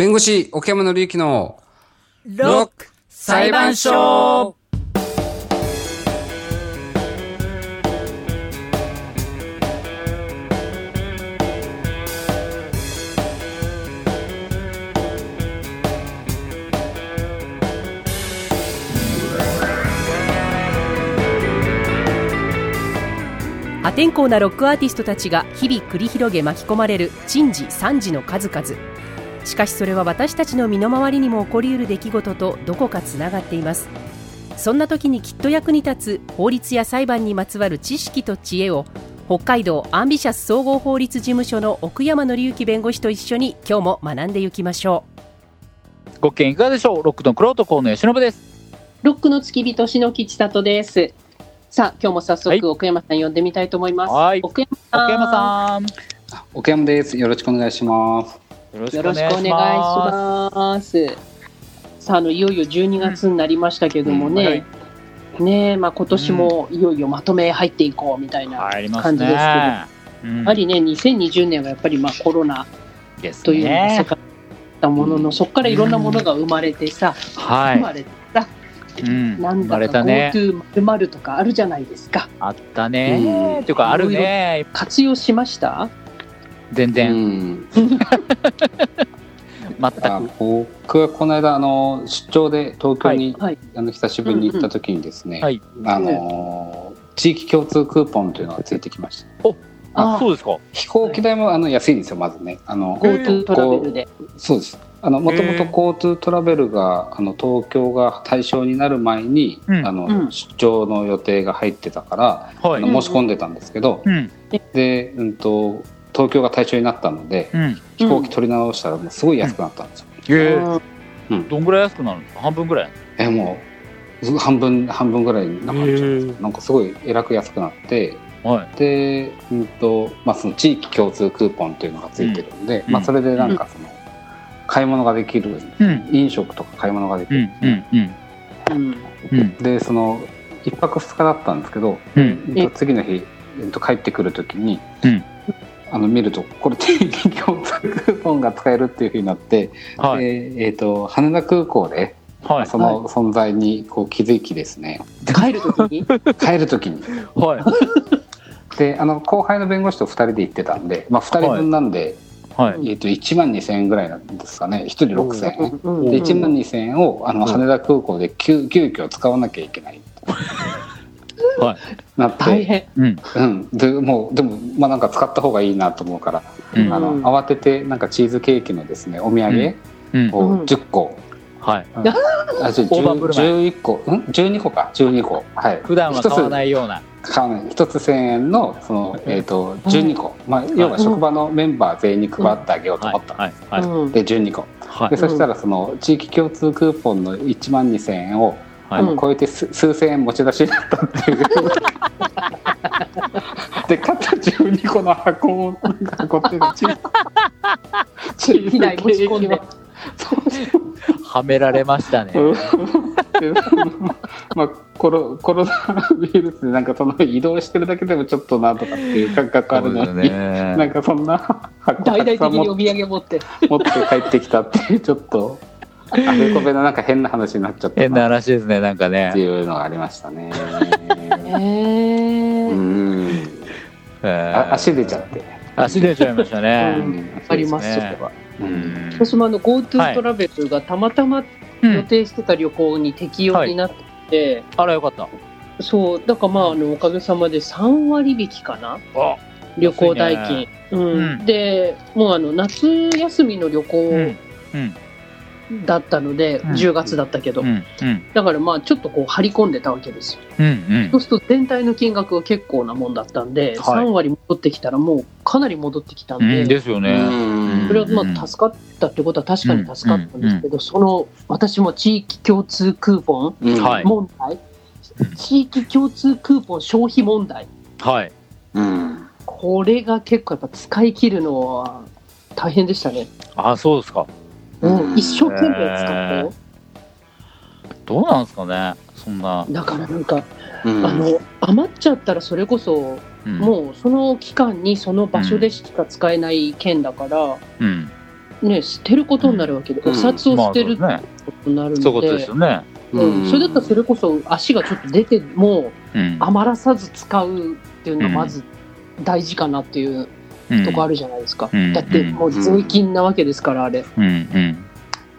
弁護士、奥山紀之のロック裁判所。破天荒なロックアーティストたちが日々繰り広げ巻き込まれる珍事惨事の数々。しかしそれは私たちの身の回りにも起こりうる出来事とどこかつながっていますそんな時にきっと役に立つ法律や裁判にまつわる知識と知恵を北海道アンビシャス総合法律事務所の奥山紀之弁護士と一緒に今日も学んでいきましょご機嫌いかがでしょう？ロックのクロート河野由伸ですロックの付き人篠木千里です。さあ、今日も早はい速奥山さん呼んでみたいと思います。はい奥山さん。奥山さん奥山です。よろしくお願いします。よろしくお願いしまます。さあ、あのいよいよ12月になりましたけどもね。はい。ねえ、まあ今年もいよいよまとめ入っていこうみたいすな感じですけど、やはりね、2020年はやっぱりまあ コロナですという世ね界だったものの、そこからいろんなものが生まれてさ、はい、生まれてさ、うん、なんだか GoTo まるとかあるじゃないですか。あったね。っていうかあるね。活用しました？う全然ん。全くあ僕はこの間あの出張で東京に、はい。あの久しぶりに行った時にですね、はいあの地域共通クーポンというのがついてきました。あそうですか飛行機代もあの安いんですよまずね。あの GoTo トラベルで。そうです。あのもともとへー GoTo トラベルがあの東京が対象になる前に、うんあのうん出張の予定が入ってたから、はいあの申し込んでたんですけど、うんで、うんと東京が対象になったので、うん。飛行機取り直したらもうすごい安くなったんですよ。え。うん。どんぐらい安くなるんですか半分ぐらい？えもう半分半分ぐらいになっちゃうんですよ。へーなんかすごいえらく安くなってはい。で、うんとまあ、その地域共通クーポンっていうのがついてるんで、うん。まあ、それでなんかその買い物ができるうん。飲食とか買い物ができる、でその1泊2日だったんですけど、うん。次の日、えっと帰ってくる時に、うんあの見るとこれ地域共通クーポンが使えるっていうふうになって、はい。でえっと羽田空港ではい。その存在にこう気づきですね、帰るときに？帰る時に。はい。であの後輩の弁護士と2人で行ってたんで、まあ、2人分なんで、はい。えっと1万2000円ぐらいなんですかね。1人6000円、うんで1万2000円をあの羽田空港で急急遽使わなきゃいけないはい。な大変。うん。うん、でもうでもまあなんか使った方がいいなと思うから、うん。あのうん。慌ててなんかチーズケーキのですねお土産うん。を10個、はい。うん。あじゃ大盤振る舞い11個うん？12個か。12個はい。普段は買わないような。買わない。1つ1000円のその、えー、と12個、まあ、要は職場のメンバー全員に配ってあげようとはい思った、はい。はい。うん。で12個はい。でそしたらその地域共通クーポンの1万2000円を、はい。あの超えて数数千円持ち出しになったっていう。で買った12個の箱を箱っていうのチーチーズ機内持ち込んで。ケーキはめられましたねまあコロ コロナウイルスでなんかその移動してるだけでもちょっとなとかっていう感覚あるのに、なんかそんな箱大々的にお土産持って。持って帰ってきたっていうちょっとあれこべななんか変な話になっちゃった変なな話ですねなんかってねいうのがありましたね。えあ足出ちゃって。足出ちゃいましたうねん。ありますそれは。うん。私もあのは GoTo い。トラベルがたまたま予定してた旅行に適用になってて、あらよかった。そう。だからまああのおかげさまで3割引きかな。あ旅行代安金、うん。うん。でもうあの夏休みの旅うん。行うんだったので、うん。10月だったけど、うん。うん。だからまあちょっとこう張り込んでたわけですよ。うんうん。そうすると全体の金額が結構なもんだったんで、はい。3割戻ってきたらもうかなり戻ってきたんで、うん。ですよね。それはまあ助かったってことは確かに助かったんですけど、その私も地域共通クーポンうん。はい。問題、地域共通クーポン消費問題。はい。うん。これが結構やっぱ使い切るのは大変でしたね、あそうですかうん、一生懸命使ったよ、どうなんですかね？そんな。だからなんか、うん。あの余っちゃったらそれこそ、うん。もうその期間にその場所でしか使えない券だから、うん。ね、捨てることになるわけで、うん。お札を捨てるってまあことになるそういうことのでですよね。うん、それだったらそれこそ足がちょっと出てもうん。余らさず使うっていうのがまず大事かなっていううんとこあるじゃないですか、うん。だってもう税金なわけですからあれ、うん。うん。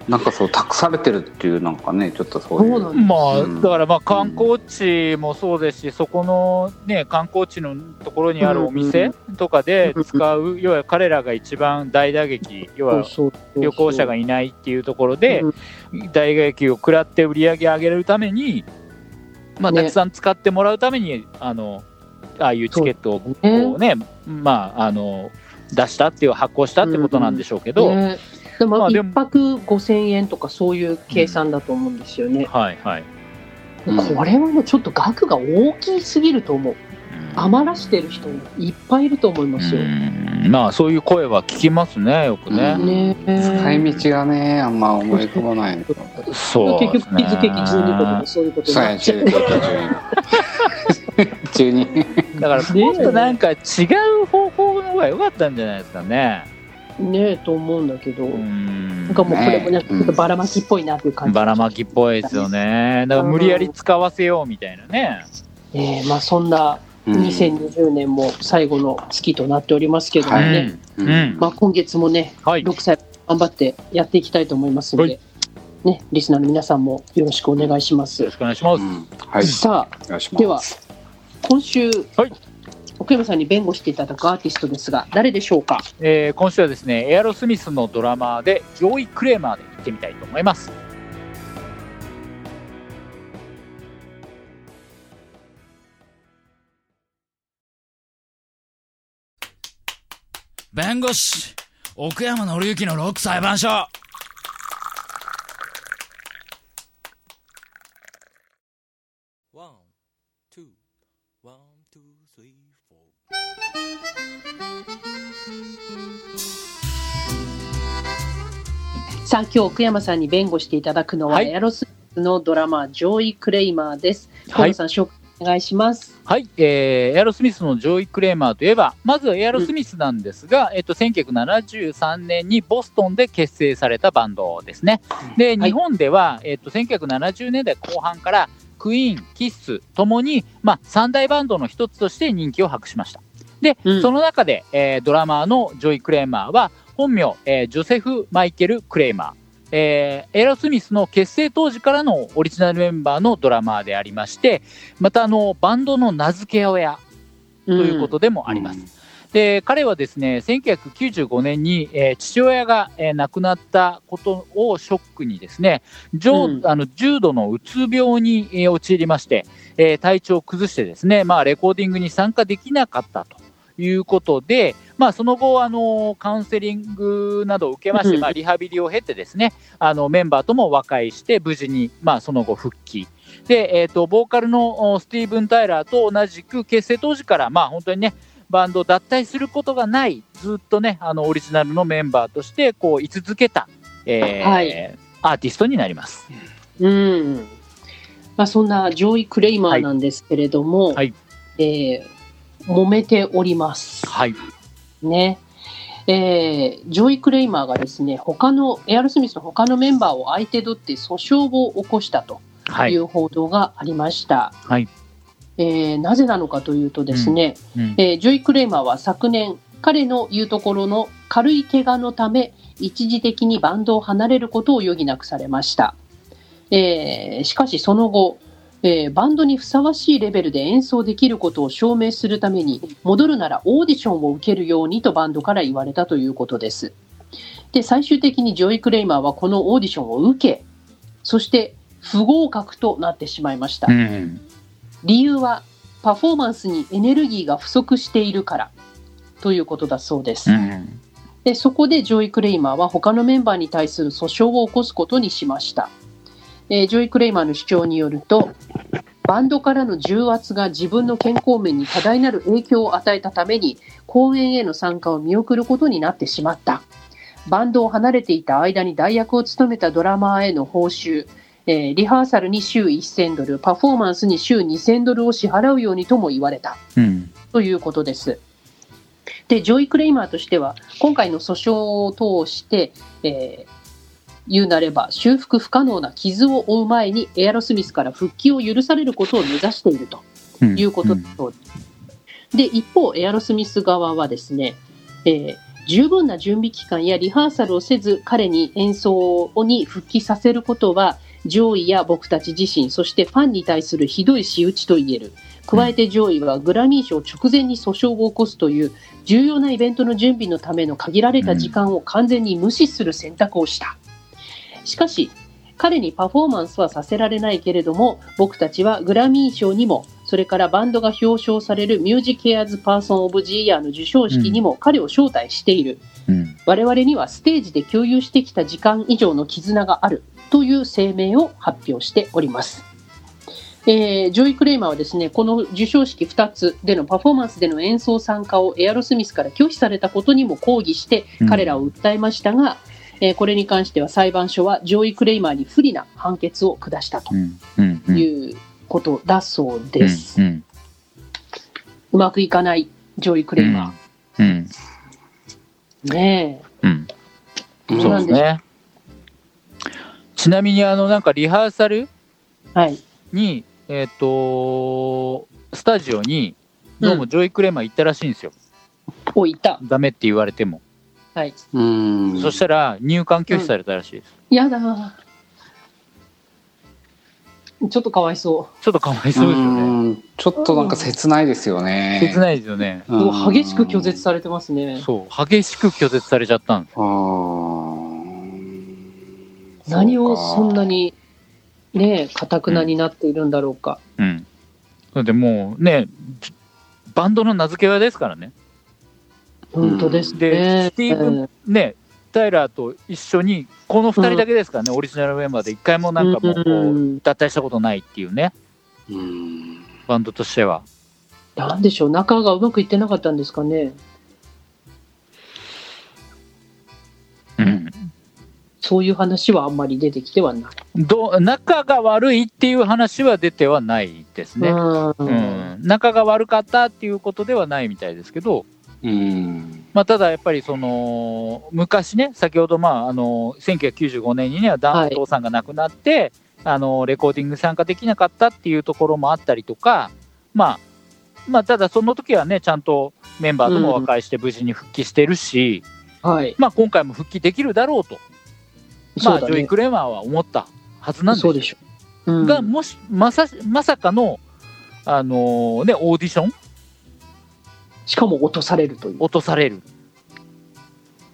なんかそう託されてるっていうなんかねちょっとそういう。そうなんです。まあ、うん。だからまあ観光地もそうですし、そこのね、観光地のところにあるお店とかで使う、要は彼らが一番大打撃、要は旅行者がいないっていうところでうん、大打撃を食らって売り上げ上げるために、まあ、ね。たくさん使ってもらうために、あの、ああいうチケットをこねうね、まあ、あの、出したっていう、発行したってことなんでしょうけど、ねでも一まあでも泊5000円とかそういう計算だと思うんですよね、はいはい。うん。これはねちょっと額が大きすぎると思う。余らしてる人いっぱいいると思いますよ、うん。まあそういう声は聞きますねよくね、うん。ね。使い道がねあんま思い浮かばない。のそう結局日付12個とかそういうことになっちゃう 12 12だからもっとなんか違う方法の方が良かったんじゃないですかね。ねえと思うんだけど、うん。なんかもうこれもなんかちょっとばらまきっぽいなっていう感じ、ばらまきっぽいですよね。だから無理やり使わせようみたいなね。ええまあそんなうん。2020年も最後の月となっておりますけどもはい。ね、うん。うんまあ、今月もねはい。6歳頑張ってやっていきたいと思いますので、はい。ね、リスナーの皆さんもよろしくお願いします。よろしくお願いします、うん。はい。さあでは今週、はい。奥山さんに弁護していただくアーティストですが誰でしょうか？えー今週はですねエアロスミスのドラマーでジョイ・クレーマーで行ってみたいと思います。弁護士奥山紀之のロック裁判所あ今日奥山さんに弁護していただくのは、はい。エアロスミスのドラマージョイ・クレイマーです。河はい。野さん紹介お願いします。はい、えーエアロスミスのジョイ・クレーマーといえば、まずはエアロスミスなんですが、えっと、1973年にボストンで結成されたバンドですね。で、日本では、えっと、1970年代後半から、クイーン、キッスともに、まあ、三大バンドの一つとして人気を博しました。で、うん。その中で、えードラマーのジョイ・クレーマーは、本名、えージョセフ・マイケル・クレーマー。えーエアロスミスの結成当時からのオリジナルメンバーのドラマーでありまして、またあのバンドの名付け親とということでもあります。で彼はですね1995年に、えー父親が、えー亡くなったことをショックにですね重,、うんあの重度のうつ病に、えー陥りまして、えー体調を崩してですね、まあ、レコーディングに参加できなかったということで、まあ、その後あのカウンセリングなどを受けまして、うん。まあ、リハビリを経てですねあのメンバーとも和解して無事に、まあ、その後復帰。で、えー、とボーカルのおスティーブン・タイラーと同じく結成当時から、まあ、本当にねバンドを脱退することがないずっとねあのオリジナルのメンバーとしてこう居続けた、えーはい。アーティストになります。うん。まあ、そんなジョイ・クレイマーなんですけれども、はい。えー揉めております。はい、ね。えージョイ・クレイマーがですね、他の、エアロスミスの他のメンバーを相手取って訴訟を起こしたとはいいう報道がありました。はいえーなぜなのかというとですね、うんえージョイ・クレイマーは昨年、彼の言うところの軽い怪我のため、一時的にバンドを離れることを余儀なくされました。えーしかしその後、えーバンドにふさわしいレベルで演奏できることを証明するために、戻るならオーディションを受けるようにとバンドから言われたということです。で、最終的にジョイ・クレイマーはこのオーディションを受け、そして不合格となってしまいました。うん理由はパフォーマンスにエネルギーが不足しているからということだそうです。うんでそこでジョイ・クレイマーは他のメンバーに対する訴訟を起こすことにしました。えージョイ・クレイマーの主張によるとバンドからの重圧が自分の健康面に多大なる影響を与えたために公演への参加を見送ることになってしまった。バンドを離れていた間に代役を務めたドラマーへの報酬、えーリハーサルに週1000ドル、パフォーマンスに週2000ドルを支払うようにとも言われた。うんということです。で、ジョイ・クレイマーとしては、今回の訴訟を通して、えー言うなれば修復不可能な傷を負う前にエアロスミスから復帰を許されることを目指しているとうん。いうことだそうです。で、一方、エアロスミス側はですね、えー十分な準備期間やリハーサルをせず彼に演奏に復帰させることは上位や僕たち自身そしてファンに対するひどい仕打ちと言える。加えて上位はグラミー賞直前に訴訟を起こすという重要なイベントの準備のための限られた時間を完全に無視する選択をしたしかし彼にパフォーマンスはさせられないけれども僕たちはグラミー賞にもそれからバンドが表彰されるミュージケアーズ・パーソン・オブ・ジ・イヤーの授賞式にも彼を招待している、うん我々にはステージで共有してきた時間以上の絆があるという声明を発表しております。えージョイ・クレイマーはですねこの授賞式2つでのパフォーマンスでの演奏参加をエアロスミスから拒否されたことにも抗議してうん彼らを訴えましたが、えーこれに関しては裁判所はジョイ・クレイマーに不利な判決を下したとうん。うん。うん。いうことだそうです。ううん。まくいかないジョイ・クレイマうん。ー。ねうん。え。そうなんでしょう？ですねちなみにあのなんかリハーサルはい。にえっ、とスタジオにどうもジョイ・クレーマー行ったらしいんですよ、お、いた。ダメって言われても、はい。うん。そしたら入館拒否されたらしいです、やだ。なちょっとかわいそちょっとかわいそうですよね。うん。ちょっとなんか切ないですよね。切ないですよね。う。もう激しく拒絶されてますね。そう。激しく拒絶されちゃったんです何をそんなに、ねえ、か。たくなになっているんだろうか。うん。だってもうねバンドの名付け親ですからね本当ですでね。スティーブンねタイラーと一緒にこの2人だけですからね、オリジナルメンバーで一回もなんかもうこううん。脱退したことないっていうね。うん。バンドとしては。なんでしょう、仲がうまくいってなかったんですかね。うん。そういう話はあんまり出てきてはない。ど仲が悪いっていう話は出てはないですね、うん。うん。仲が悪かったっていうことではないみたいですけど、うんまあ、ただやっぱりその昔ね先ほどまああの1995年にねお父さんが亡くなって、あのレコーディング参加できなかったっていうところもあったりとか、まあ、まあただその時はねちゃんとメンバーとも和解して無事に復帰してるし、はい。まあ、今回も復帰できるだろうと、まあ。ジョイ・クレーマーは思ったはずなんですよそうでしょう。うんがもしまさまさかの、あのね、オーディションしかも落とされるという。落とされる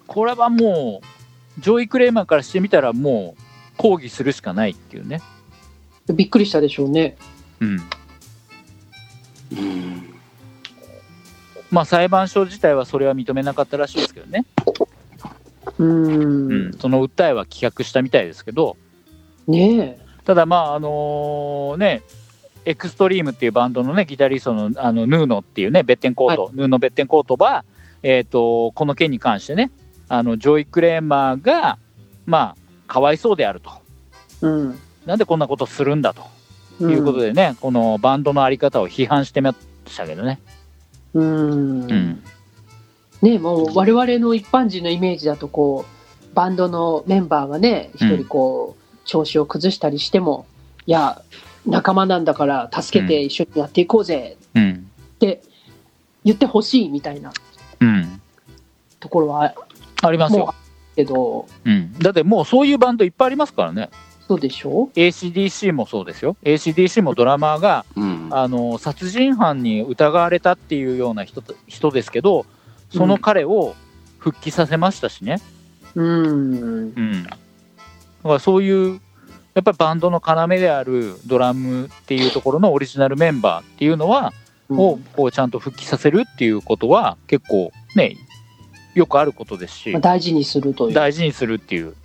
これはもうジョイ・クレーマーからしてみたらもう抗議するしかないっていうね、びっくりしたでしょうね。うんうんまあ、裁判所自体はそれは認めなかったらしいですけどね、ううんん。その訴えは棄却したみたいですけどねえ。ただまああのねエクストリームっていうバンドのねギタリストのあのヌーノっていうねベッテンコート、ヌーノ・ベッテンコートは、えー、とこの件に関してねあのジョイ・クレーマーがまあかわいそうであるとうん。なんでこんなことするんだとうんいうことでね、このバンドのあり方を批判してましたけどね。うん。うんねもう我々の一般人のイメージだとこうバンドのメンバーがね一人こう、調子を崩したりしてもいや仲間なんだから助けて一緒にやっていこうぜうんって言ってほしいみたいなうん、ところはありますよけどうん。だってもうそういうバンドいっぱいありますからね。そうでしょ？ACDC もそうですよ。ACDC もドラマーがうんあの殺人犯に疑われたっていうような人と人ですけど、その彼を復帰させましたしね。うんうん。だからそういう、やっぱりバンドの要であるドラムっていうところのオリジナルメンバーっていうのは、をこうちゃんと復帰させるっていうことは結構ね、よくあることですしまあ、大事にするという大事にするっていう。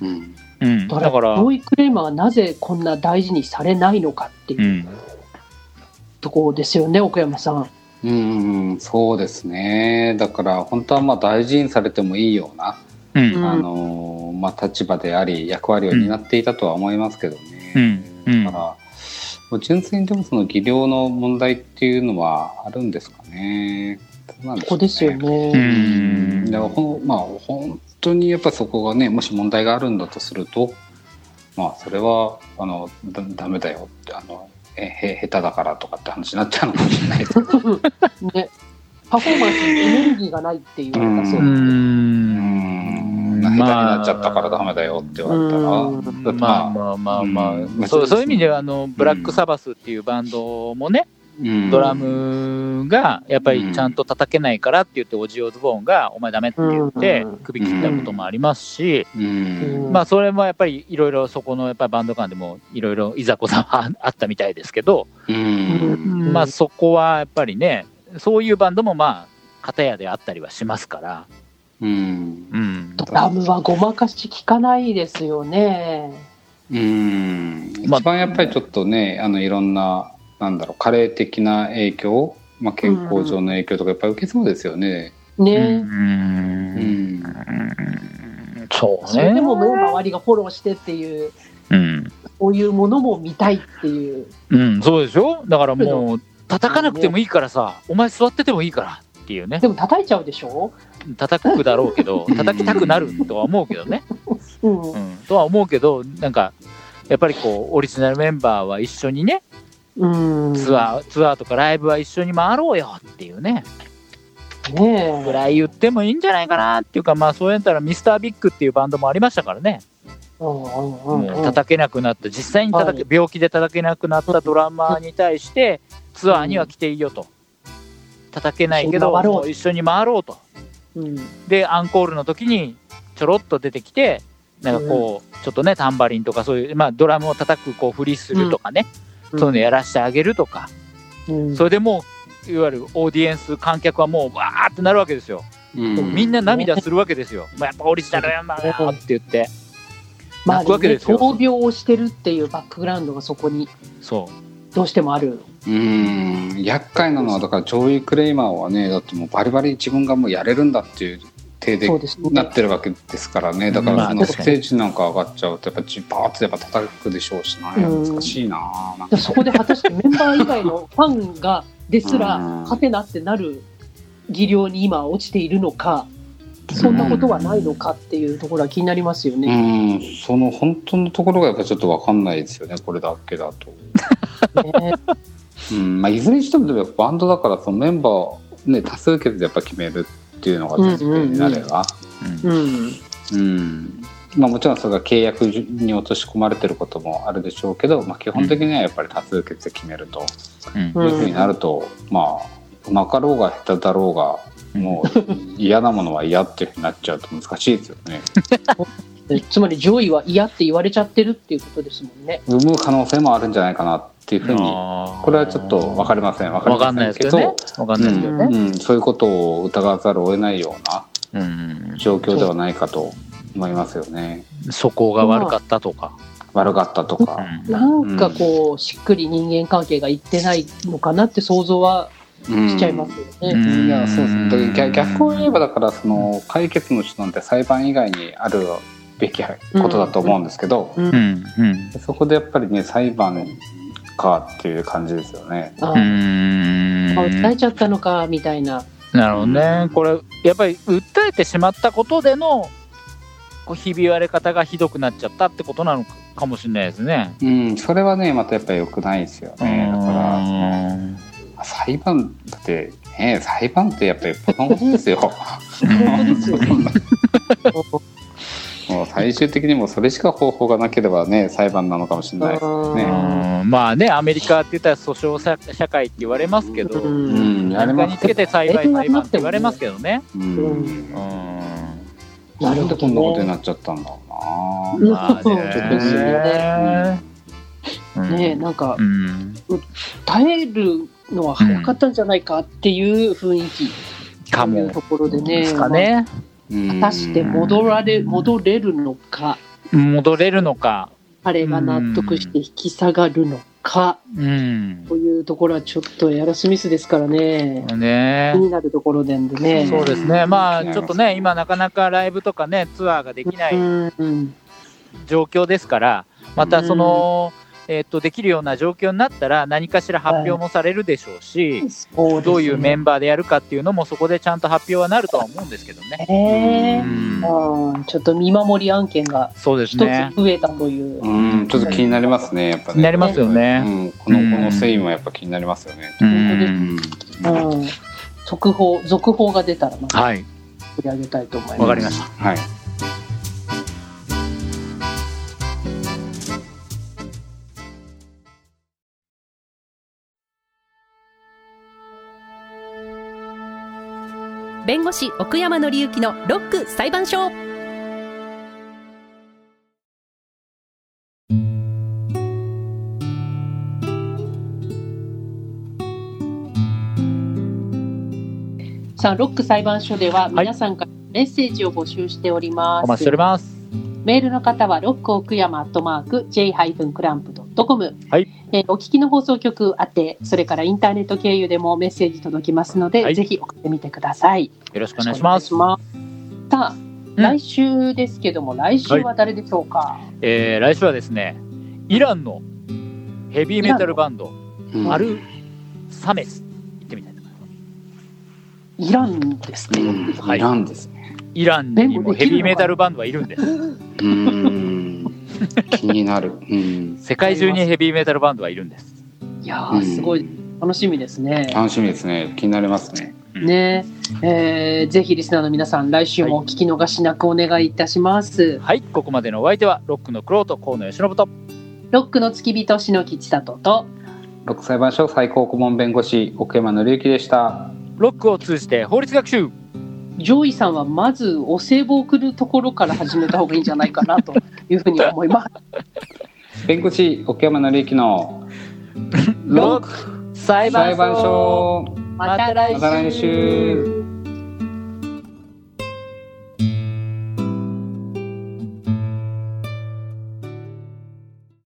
うんうん。だからら、ロイ・クレーマーがなぜこんな大事にされないのかっていううんところですよね、奥山さん。うん、そうですね。だから本当はまあ大事にされてもいいような、うん。うんあのまあ立場であり役割を担っていたとは思いますけどね。うんうんだからもう純粋にでもその技量の問題っていうのはあるんですかね。なんでしょうねここですよね。うんだからほんまあ本当にやっぱそこがねもし問題があるんだとするとまあそれはあのだダメだよってあのえへ下手だからとかって話になっちゃうのかもしれないですけど ね。パフォーマンスにエネルギーがないって言われたそううです。ん下手になっちゃったからダメだよって言われたら、まあまあまあまあ、うん。そうそういう意味ではあのブラックサバスっていうバンドもね、うん。ドラムがやっぱりちゃんと叩けないからって言ってオジオズボーンがお前ダメって言ってうん。首切ったこともありますし、うん。まあそれもやっぱりいろいろそこのやっぱりバンド間でもいろいろいざこざはあったみたいですけど、うん。まあそこはやっぱりねそういうバンドもまあ片やであったりはしますから、うんうん、ドラムはごまかし効かないですよね。うんまあ一番やっぱりちょっとねあのいろんななんだろう加齢的な影響、まあ、健康上の影響とかやっぱり受けそうですよね。うね。うんそうそれでね。もね、周りがフォローしてっていう、うん、こういうものも見たいっていう。うん、そうでしょ？だからもう叩かなくてもいいからさお前座っててもいいからっていうねでも叩いちゃうでしょ？叩くだろうけど叩きたくなるとは思うけどね、うん。うん、とは思うけどなんかやっぱりこうオリジナルメンバーは一緒にねうん。ツアーツアーとかライブは一緒に回ろうよっていうね。ねぐらい言ってもいいんじゃないかなっていうかまあそうやったらミスタービッグっていうバンドもありましたからね。え。うんうんうん。もう叩けなくなった。実際に叩け、病気で叩けなくなったドラマーに対してツアーには来ていいよと。叩けないけど一緒に回ろうとうん。でアンコールの時にちょろっと出てきてなんかこう、ちょっとねタンバリンとかそういう、まあ、ドラムを叩くこう振りするとかね、そういうのやらしてあげるとか、うん。それでもういわゆるオーディエンス観客はもうわーってなるわけですよ、うん。みんな涙するわけですよ、まあ、やっぱオリジナルやなって言って。まあ、泣くわけですよ。闘病をしてるっていうバックグラウンドがそこにそう。どうしてもある。うん。厄介なのはだからジョイ・クレイマーはねだってもうバリバリ自分がもうやれるんだっていう体でそうですね。なってるわけですからね。だかまあらそのステージなんか上がっちゃうとやっぱジバーッとやっぱ叩くでしょうしなうん。難しいななそこで果たしてメンバー以外のファンがですらうん。ハテナってなる技量に今落ちているのかそんなことはないのかっていうところは気になりますようね。ん。その本当のところがやっぱちょっと分かんないですよねこれだけだと。ねうんまあ、いずれにしてもバンドだからそのメンバーを、ね、多数決でやっぱ決めるっていうのが前提になれば、うん。うん。うん。まあ、もちろんそれが契約に落とし込まれてることもあるでしょうけど、まあ、基本的にはやっぱり多数決で決めると。うん。いうふうになると、まあうまかろうが下手だろうがもう 嫌なものは嫌っていうふうになっちゃうと難しいですよね。で つまり上位は嫌って言われちゃってるっていうことですもんね。生む可能性もあるんじゃないかなっていうふうにこれはちょっと分かりません分かりわかんないませんけどですけどね。わかんないですけどね。うん、そういうことを疑わざるを得ないようなうん。状況ではないかと思いますよね。そこが悪かったとか。悪かったとか。うんなんかこうしっくり人間関係がいってないのかなって想像はうんしちゃいますよね。うんいやそうですねだから逆逆を言えばだからその解決の手段って裁判以外にあるべきことだと思うんですけど、うんうん。うん。そこでやっぱりね裁判かっていう感じですよね。あうーんあ訴えちゃったのかみたいな。なるほどね。これ、やっぱり訴えてしまったことでの、こうひび割れ方がひどくなっちゃったってことなのかもしれないですね。うん、それはねまたやっぱり良くないですよね。だからうん裁判だってね裁判ってやっぱりこのことですよ。本当ですよね。もう最終的にもうそれしか方法がなければね裁判なのかもしれないですよね。うん。まあね、アメリカって言ったら訴訟社社会って言われますけど、うん。うん、やれ何かますけど。につけて裁判裁判って言われますけどね。うん。なんでこんなことになっちゃったんだろうな。ね。うん。ね。なんかうん。耐えるのは早かったんじゃないかっていう雰囲気。かも。というところでね。ですかね。うん果たして戻られ戻れるのか？戻れるのか？彼が納得して引き下がるのか？うん。というところはちょっとエアロスミスですからねね気になるところでね。そうですね。まあ、ちょっとね、今なかなかライブとかね、ツアーができないうんうん状況ですから、またその、えっとできるような状況になったら何かしら発表もされるでしょうし、そうどういうメンンバーでやるかっていうのもそこでちゃんと発表はなるとは思うんですけどね。ねうんうん、ちょっと見守り案件がそうです一ねつ。増えたという。うん、ちょっと気になりますね、やっぱね。気になりますようね。ん、この、この繊維もやっぱ気になりますよね。うんうん、速報、続報が出たらまたはい、取り上げたいと思います。わかりました。はい。弁護士奥山紀之のロック裁判所さあ、ロック裁判所でははい皆さんからメッセージを募集しております。お待ちしております。メールの方は、ロック奥山アットマーク、j-clamp.com。はいえーお聞きの放送局宛て、それからインターネット経由でもメッセージ届きますので、はいぜひ送ってみてください。よろしくお願いします。さあ、来週ですけども、来週は誰でしょうか、えー来週はですね、イランのヘビーメタルバンド、うんアルサメス、行ってみたいと思います。イランですね。うん、はいいらんですね。イランにもヘビーメタルバンドはいるんです。うん。気になる。うん。世界中にヘビーメタルバンドはいるんです。いやー、すごい楽しみですね。楽しみですね。気になりますね。ねえーぜひリスナーの皆さん、来週もお聞き逃しなくお願いいたします。はい、ここまでのお相手は、ロックのクロート、河野由伸と、ロックの付き人、篠木千里と、ロック裁判所最高顧問弁護士奥山紀之でした。ロックを通じて法律学習ジョイさんはまずお歳暮を送るところから始めた方がいいんじゃないかなというふうに思います。弁護士奥山紀之の ロック裁判裁判所所。また来週また来週。